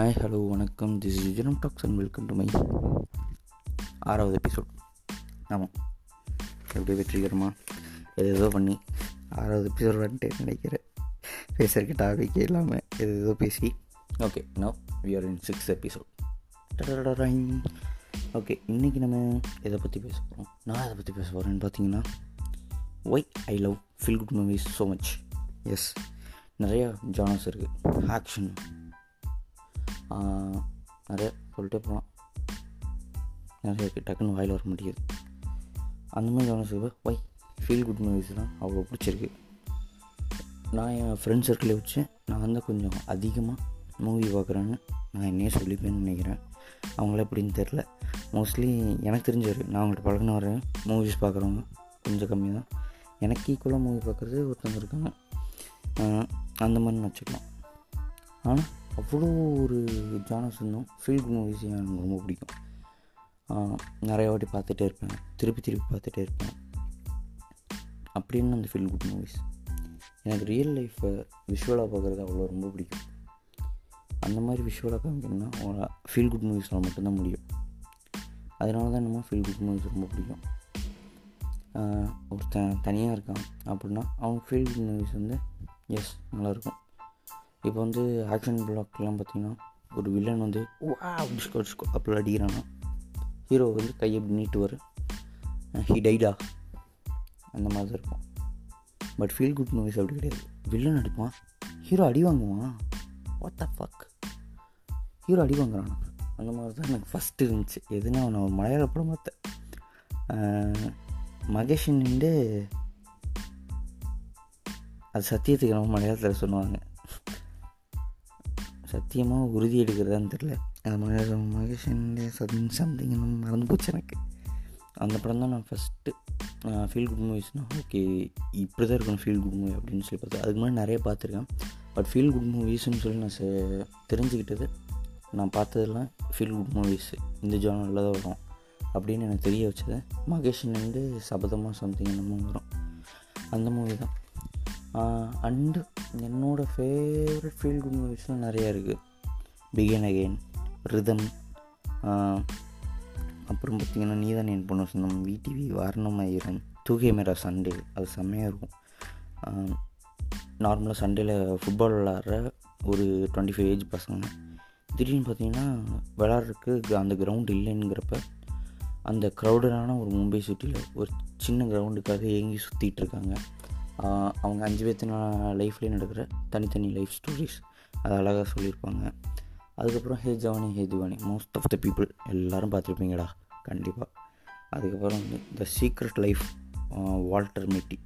Hi hello வணக்கம். This is Vijayam talks and welcome to my ஆறாவது episode ஆமாம் எப்படி வெற்றிகரமாக எது ஏதோ பண்ணி ஆறாவது எபிசோட் வந்துட்டு நினைக்கிறேன். பேசுறதுக்கு டாபிக்கே இல்லாமல் எது ஏதோ பேசி. Okay no we are in six episode okay இன்றைக்கி நம்ம எதை பற்றி பேச போகிறோம் நான் எதை பற்றி பேச போகிறேன்னு பார்த்தீங்கன்னா why I love feel good movies so much yes நிறையா ஜானர்ஸ் இருக்குது ஆக்ஷன் நிறைய சொல்லிட்டே போகலாம். நிறைய இருக்குது டக்குன்னு வாயில் வர முடியாது அந்த மாதிரி genres why feel good movies தான் அவ்வளோ பிடிச்சிருக்கு. நான் என் ஃப்ரெண்ட் சர்க்கிளை வச்சு நான் வந்து கொஞ்சம் அதிகமாக மூவி பார்க்குறேன்னு நான் என்னையே சொல்லிப்பேன்னு நினைக்கிறேன். அவங்கள எப்படின்னு தெரில மோஸ்ட்லி எனக்கு தெரிஞ்சவர் நான் அவங்கள்ட்ட பழகின வர மூவிஸ் பார்க்குறவங்க கொஞ்சம் கம்மி தான். எனக்கு ஈக்குவலாக மூவி பார்க்குறது ஒருத்தவங்க இருக்காங்க. அந்த மாதிரி வச்சுக்கலாம். ஆனால் அவ்வளோ ஒரு ஜானஸ் இருந்தோம் ஃபீல் குட் மூவிஸ் எனக்கு ரொம்ப பிடிக்கும். நிறைய வாட்டி பார்த்துட்டே இருப்பேன். திருப்பி திருப்பி பார்த்துட்டே இருப்பேன். அப்படின்னு அந்த ஃபீல் குட் மூவிஸ் எனக்கு ரியல் லைஃப்பை விஷுவலாக பார்க்குறது அவ்வளோ ரொம்ப பிடிக்கும். அந்த மாதிரி விஷுவலாக காமிக்கணும்னா ஃபீல் குட் மூவிஸில் மட்டும்தான் முடியும். அதனால தான் என்னமோ ஃபீல் குட் மூவிஸ் ரொம்ப பிடிக்கும். ஒருத்தன் தனியாக இருக்கான் அப்படின்னா அவனுக்கு ஃபீல் குட் மூவிஸ் வந்து எஸ் நல்லாயிருக்கும். இப்போ வந்து ஆக்ஷன் பிளாக்லாம் பார்த்தீங்கன்னா ஒரு வில்லன் வந்து வா டிஸ்கோ டிஸ்கோ அப்படி அடிக்கிறானா. ஹீரோ வந்து கையை அப்படி நீட்டு வரும் ஹி டைடா அந்த மாதிரி தான் இருக்கும். பட் ஃபீல் குட் மூவிஸ் அப்படி கிடையாது. வில்லன் அடிப்பான். ஹீரோ அடி வாங்குவான். வாட் த ஃபக் ஹீரோ அடி வாங்குறான். அந்த மாதிரி தான் எனக்கு ஃபஸ்ட்டு இருந்துச்சு. எதுனா நான் ஒரு மலையாள படம் பார்த்தேன். மகேஷன் அது சத்தியத்துக்கு நம்ம மலையாளத்தில் சொல்லுவாங்க. சத்தியமாக உறுதி எடுக்கிறதான்னு தெரில அது மாதிரி மகேஷன் சம் சம்திங் மறந்து போச்சு எனக்கு. அந்த படம் தான் நான் ஃபஸ்ட்டு ஃபீல் குட் மூவிஸ்னால் ஓகே இப்படி தான் இருக்கணும் ஃபீல் குட் மூவி அப்படின்னு சொல்லி பார்த்தேன். அதுக்கு முன்னாடி நிறைய பார்த்துருக்கேன். பட் ஃபீல் குட் மூவிஸ்ன்னு சொல்லி நான் தெரிஞ்சுக்கிட்டது நான் பார்த்ததெல்லாம் ஃபீல் குட் மூவிஸ் இந்த ஜானரில் தான் வரும் அப்படின்னு எனக்கு தெரிய வச்சது. மகேஷன் வந்து சபதமாக சம்திங் என்னமோ வரும் அந்த மூவி தான். அண்டு என்னோடய ஃபேவரட் ஃபீல் குட் மூவிஸ்லாம் நிறையா இருக்குது பிகின் அகெயின் ரிதம் அப்புறம் பார்த்திங்கன்னா நீ தான் என் பொண்ணு சொந்தம் விடிவி வாரணமாயிரம் தூகே மேரா சண்டே அது செம்மையாக இருக்கும். நார்மலாக சண்டேல ஃபுட்பால் விளாட்ற ஒரு டுவெண்ட்டி ஃபைவ் ஏஜ் பசங்க. திடீர்னு பார்த்தீங்கன்னா விளாட்றதுக்கு அந்த கிரவுண்டு இல்லைங்கிறப்ப அந்த க்ரௌடடான ஒரு மும்பை சிட்டியில் ஒரு சின்ன கிரவுண்டுக்காக ஏங்கி சுற்றிட்டு இருக்காங்க. அவங்க அஞ்சு பேர்த்தின லைஃப்லேயே நடக்கிற தனித்தனி லைஃப் ஸ்டோரிஸ் அது அழகாக சொல்லியிருப்பாங்க. அதுக்கப்புறம் Yeh Jawaani Hai Deewani most of the people எல்லோரும் பார்த்துருப்பீங்கடா கண்டிப்பாக அதுக்கப்புறம் வந்து the secret life Walter Mitty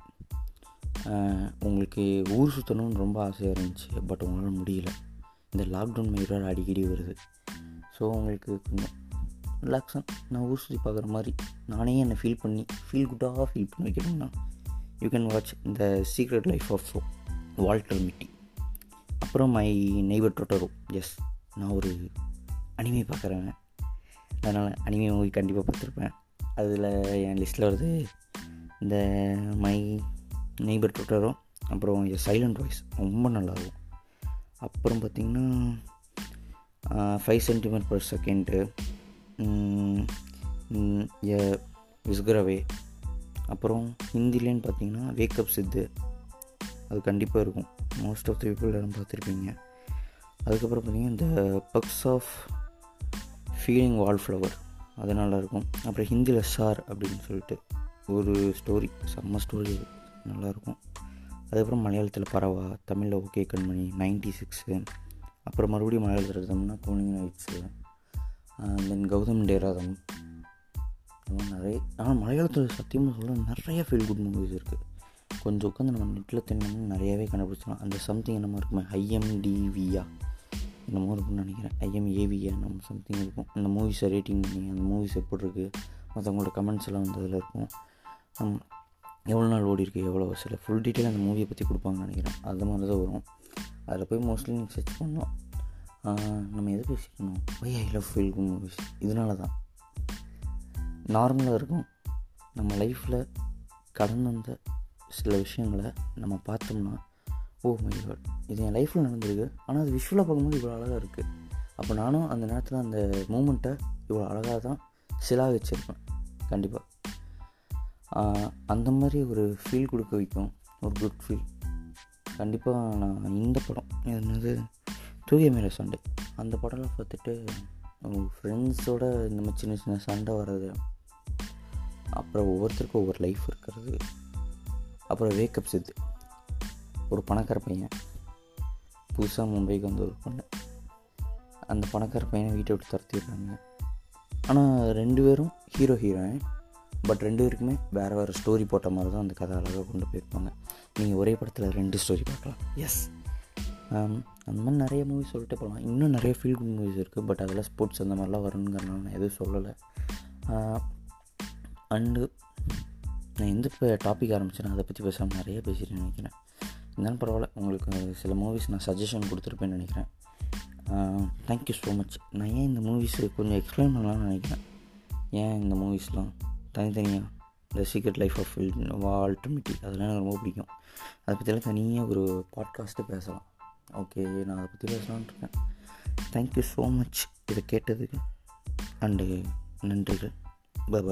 உங்களுக்கு ஊர் சுற்றணும்னு ரொம்ப ஆசையாக இருந்துச்சு பட் உங்களால் முடியல. இந்த லாக்டவுன் மைராக அடிக்கடி வருது. ஸோ உங்களுக்கு கொஞ்சம் ரிலாக்ஸாக நான் ஊர் சுற்றி பார்க்குற மாதிரி நானே என்னை ஃபீல் பண்ணி ஃபீல் குட்டாக ஃபீல் பண்ணி வைக்கணும்னா you can watch the secret life of Walter Mitty அப்புறம் மை நெய்பர் டொட்டரோ எஸ் நான் ஒரு அனிமே பார்க்குறேன் அதனால் அனிமே மூவி கண்டிப்பாக பார்த்துருப்பேன். அதில் என் லிஸ்ட்டில் வருது இந்த மை நெய்பர் டொட்டரோ அப்புறம் சைலண்ட் வாய்ஸ் ரொம்ப நல்லாயிருக்கும் அப்புறம் பார்த்திங்கன்னா ஃபைவ் சென்டிமீட்டர் பர் செகண்டு விஸ்கரவே அப்புறம் ஹிந்திலேன்னு பார்த்தீங்கன்னா வேக்கப் சித்து. அது கண்டிப்பாக இருக்கும். மோஸ்ட் ஆஃப் த பீப்புள் எல்லாரும் பார்த்துருப்பீங்க. அதுக்கப்புறம் பார்த்திங்கன்னா இந்த perks of feeling wallflower அது நல்லாயிருக்கும். அப்புறம் ஹிந்தியில் சார் அப்படின்னு சொல்லிட்டு ஒரு ஸ்டோரி செம்ம ஸ்டோரி நல்லாயிருக்கும். அதுக்கப்புறம் மலையாளத்தில் பரவா தமிழில் ஓகே கண்மணி நைன்டி சிக்ஸு அப்புறம் மறுபடியும் மலையாளத்தில் எடுத்தோம்னா கோனிங் நைட்ஸு தென் கௌதம் டேராதம் நிறைய ஆனால் மலையாளத்தில் சத்தியமாக சொல்ல நிறைய ஃபீல் குட் மூவிஸ் இருக்குது கொஞ்சம் உட்காந்து நம்ம நெட்டில் தின்னு நிறையாவே கண்டுபிடிச்சிடலாம். அந்த சம்திங் என்னமோ இருக்குமே ஐஎம்டிவியா என்னமோ இருக்கும்னு நினைக்கிறேன். ஐஎம்ஏவியா நம்ம சம்திங் இருக்கும். அந்த மூவிஸை ரேட்டிங் பண்ணி அந்த மூவிஸ் எப்படி இருக்குது மற்றவங்களோட கமெண்ட்ஸ் எல்லாம் வந்து அதில் இருக்கும் எவ்வளோ நாள் ஓடி இருக்குது எவ்வளோ சில ஃபுல் டீட்டெயில் அந்த மூவியை பற்றி கொடுப்பாங்கன்னு நினைக்கிறேன். அது மாதிரி தான் வரும். அதில் போய் மோஸ்ட்லி சர்ச் பண்ணோம் நம்ம எது பேசிக்கணும்? Why I love feel good movies இதனால தான். நார்மலாக இருக்கும். நம்ம லைஃப்பில் கடந்து வந்த சில விஷயங்களை நம்ம பார்த்தோம்னா ஓ மை காட் இது என் லைஃப்பில் நடந்திருக்கு. ஆனால் அது விஷுவலாக பார்க்கும்போது இவ்வளோ அழகாக இருக்குது அப்போ நானும் அந்த நேரத்தில் அந்த மூமெண்ட்டை இவ்வளோ அழகாக தான் சிலாகிச்சிருப்பேன் கண்டிப்பாக அந்த மாதிரி ஒரு ஃபீல் கொடுக்க வைக்கும். ஒரு குட் ஃபீல் கண்டிப்பாக நான் இந்த படம் என்னது? தூய மேலே சண்டை. அந்த படம்லாம் பார்த்துட்டு ஃப்ரெண்ட்ஸோட இந்த மாதிரி சின்ன சின்ன சண்டை வர்றது அப்புறம் ஒவ்வொருத்தருக்கும் ஒவ்வொரு லைஃப் இருக்கிறது. அப்புறம் வேக்கப் சித்து ஒரு பணக்கார பையன் புதுசாக மும்பைக்கு வந்து ஒரு பொண்ணு. அந்த பணக்கார பையனை வீட்டை விட்டு துரத்திடுறாங்க. ஆனால் ரெண்டு பேரும் ஹீரோ ஹீரோயின் பட் ரெண்டு பேருக்குமே வேறு வேறு ஸ்டோரி போட்ட மாதிரி தான் அந்த கதை அழகாக கொண்டு போயிருப்பாங்க. நீங்கள் ஒரே படத்தில் ரெண்டு ஸ்டோரி பார்க்கலாம். எஸ் அந்த மாதிரி நிறைய மூவிஸ் சொல்லிட்டு போகலாம். இன்னும் நிறைய ஃபீல் குட் மூவிஸ் இருக்குது பட் அதில் ஸ்போர்ட்ஸ் அந்த மாதிரிலாம் வரணுங்கிறனால நான் எதுவும் சொல்லலை. அண்டு நான் எந்த இப்போ டாபிக் ஆரம்பிச்சேன் அதை பற்றி பேசாமல் நிறைய பேசிட்டு நினைக்கிறேன். இருந்தாலும் பரவாயில்ல உங்களுக்கு சில மூவிஸ் நான் சஜஷன் கொடுத்துருப்பேன்னு நினைக்கிறேன். தேங்க்யூ ஸோ மச் நான் ஏன் இந்த மூவிஸ் கொஞ்சம் எக்ஸ்பிளைன் பண்ணலாம்னு நினைக்கிறேன். ஏன் இந்த மூவிஸ்லாம் தனித்தனியாக இந்த சீக்ரெட் லைஃப் ஆஃப் வால்ட்டுமிட்டி அதெல்லாம் எனக்கு ரொம்ப பிடிக்கும். அதை பற்றிலாம் தனியாக ஒரு பாட்காஸ்ட்டு பேசலாம். ஓகே நான் அதை பற்றி பேசலான் இருக்கேன். தேங்க்யூ ஸோ மச் இதை கேட்டதுக்கு அண்டு நன்றிகள். பாய்